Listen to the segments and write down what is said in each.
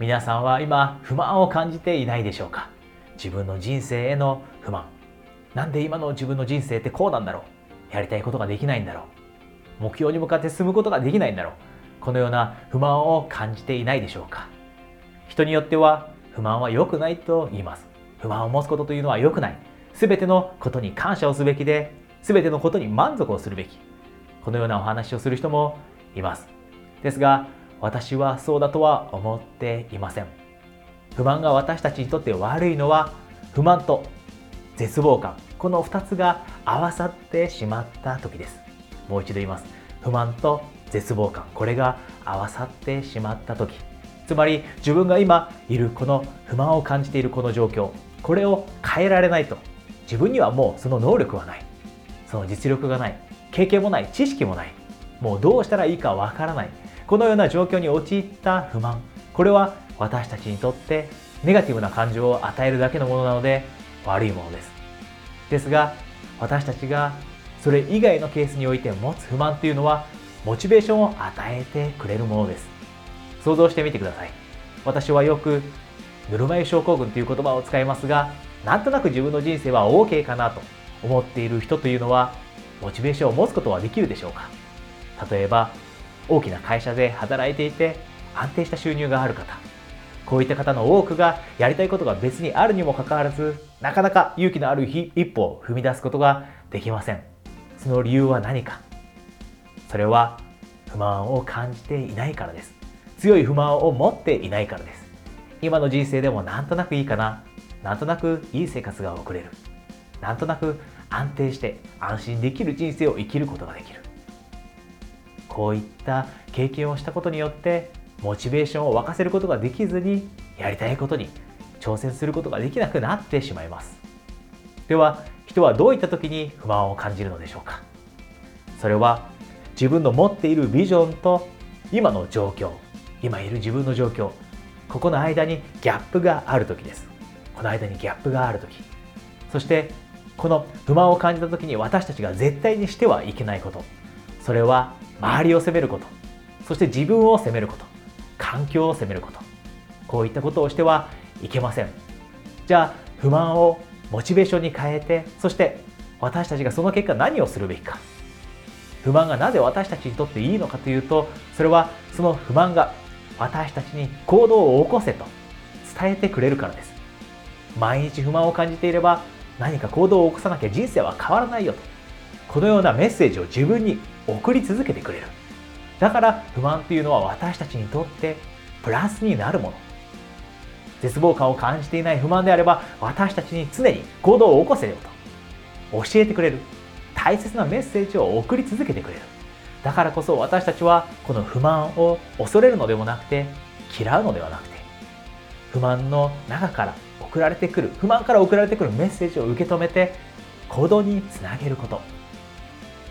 皆さんは今不満を感じていないでしょうか？自分の人生への不満。なんで今の自分の人生ってこうなんだろう？やりたいことができないんだろう？目標に向かって進むことができないんだろう？このような不満を感じていないでしょうか？人によっては不満は良くないと言います。不満を持つことというのは良くない。全てのことに感謝をすべきで全てのことに満足をするべき。このようなお話をする人もいます。ですが私はそうだとは思っていません。不満が私たちにとって悪いのは不満と絶望感。この2つが合わさってしまった時です。もう一度言います。不満と絶望感。これが合わさってしまった時。つまり自分が今いるこの不満を感じているこの状況。これを変えられないと。自分にはもうその能力はない。その実力がない。経験もない。知識もない。もうどうしたらいいかわからない。このような状況に陥った不満これは私たちにとってネガティブな感情を与えるだけのものなので悪いものです。ですが私たちがそれ以外のケースにおいて持つ不満というのはモチベーションを与えてくれるものです。想像してみてください。私はよくぬるま湯症候群という言葉を使いますがなんとなく自分の人生は OK かなと思っている人というのはモチベーションを持つことはできるでしょうか。例えば大きな会社で働いていて安定した収入がある方。こういった方の多くがやりたいことが別にあるにもかかわらずなかなか勇気のある日一歩を踏み出すことができません。その理由は何か。それは不満を感じていないからです。強い不満を持っていないからです。今の人生でもなんとなくいいかな。なんとなくいい生活が送れる。なんとなく安定して安心できる人生を生きることができる。こういった経験をしたことによってモチベーションを沸かせることができずにやりたいことに挑戦することができなくなってしまいます。では人はどういった時に不満を感じるのでしょうか？それは自分の持っているビジョンと今の状況今いる自分の状況ここの間にギャップがある時です。この間にギャップがある時。そしてこの不満を感じた時に私たちが絶対にしてはいけないこと。それは周りを責めることそして自分を責めること環境を責めることこういったことをしてはいけません。じゃあ不満をモチベーションに変えてそして私たちがその結果何をするべきか。不満がなぜ私たちにとっていいのかというとそれはその不満が私たちに行動を起こせと伝えてくれるからです。毎日不満を感じていれば何か行動を起こさなきゃ人生は変わらないよと。このようなメッセージを自分に送り続けてくれる。だから不満というのは私たちにとってプラスになるもの。絶望感を感じていない不満であれば私たちに常に行動を起こせよと。教えてくれる。大切なメッセージを送り続けてくれる。だからこそ私たちはこの不満を恐れるのでもなくて嫌うのではなくて不満の中から送られてくる不満から送られてくるメッセージを受け止めて行動につなげること。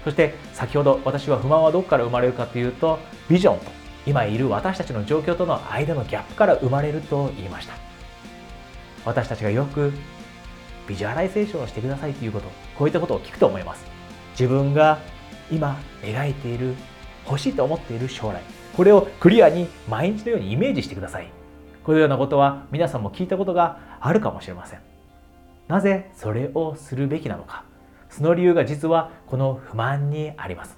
そして先ほど私は不満はどこから生まれるかというとビジョンと今いる私たちの状況との間のギャップから生まれると言いました。私たちがよくビジュアライゼーションをしてくださいということこういったことを聞くと思います。自分が今描いている欲しいと思っている将来これをクリアに毎日のようにイメージしてください。このようなことは皆さんも聞いたことがあるかもしれません。なぜそれをするべきなのか。その理由が実はこの不満にあります。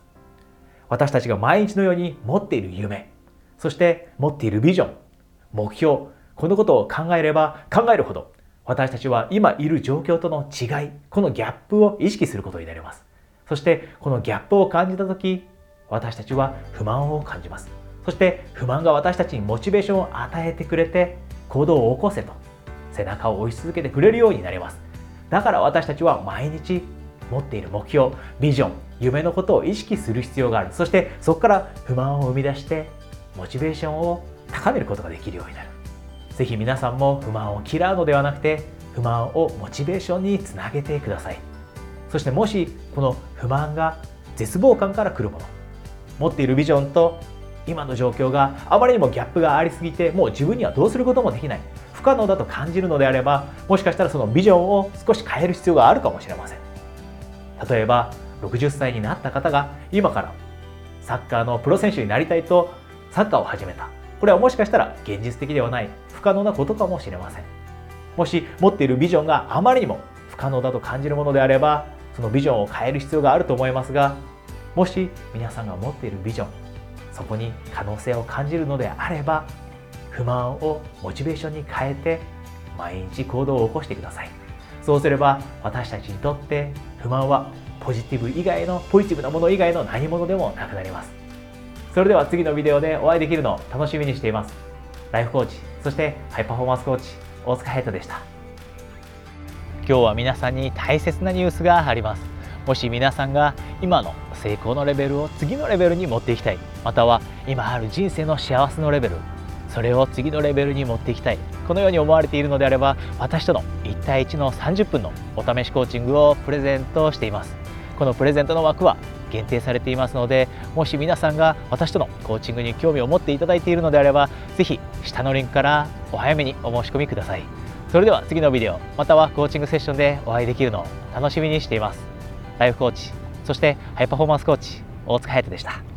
私たちが毎日のように持っている夢そして持っているビジョン目標このことを考えれば考えるほど私たちは今いる状況との違いこのギャップを意識することになります。そしてこのギャップを感じた時私たちは不満を感じます。そして不満が私たちにモチベーションを与えてくれて行動を起こせと背中を押し続けてくれるようになります。だから私たちは毎日持っている目標ビジョン夢のことを意識する必要がある。そしてそこから不満を生み出してモチベーションを高めることができるようになる。是非皆さんも不満を嫌うのではなくて不満をモチベーションにつなげてください。そしてもしこの不満が絶望感から来るもの持っているビジョンと今の状況があまりにもギャップがありすぎてもう自分にはどうすることもできない不可能だと感じるのであればもしかしたらそのビジョンを少し変える必要があるかもしれません。例えば60歳になった方が今からサッカーのプロ選手になりたいとサッカーを始めた。これはもしかしたら現実的ではない不可能なことかもしれません。もし持っているビジョンがあまりにも不可能だと感じるものであればそのビジョンを変える必要があると思いますがもし皆さんが持っているビジョンそこに可能性を感じるのであれば不満をモチベーションに変えて毎日行動を起こしてください。そうすれば私たちにとって不満はポジティブ以外のポジティブなもの以外の何者でもなくなります。それでは次のビデオでお会いできるのを楽しみにしています。ライフコーチそしてハイパフォーマンスコーチ大塚ヘイトでした。今日は皆さんに大切なニュースがあります。もし皆さんが今の成功のレベルを次のレベルに持っていきたい。または今ある人生の幸せのレベル。それを次のレベルに持っていきたい。このように思われているのであれば私との1対1の30分のお試しコーチングをプレゼントしています。このプレゼントの枠は限定されていますのでもし皆さんが私とのコーチングに興味を持っていただいているのであれば是非下のリンクからお早めにお申し込みください。それでは次のビデオまたはコーチングセッションでお会いできるのを楽しみにしています。ライフコーチそしてハイパフォーマンスコーチ大塚隼人でした。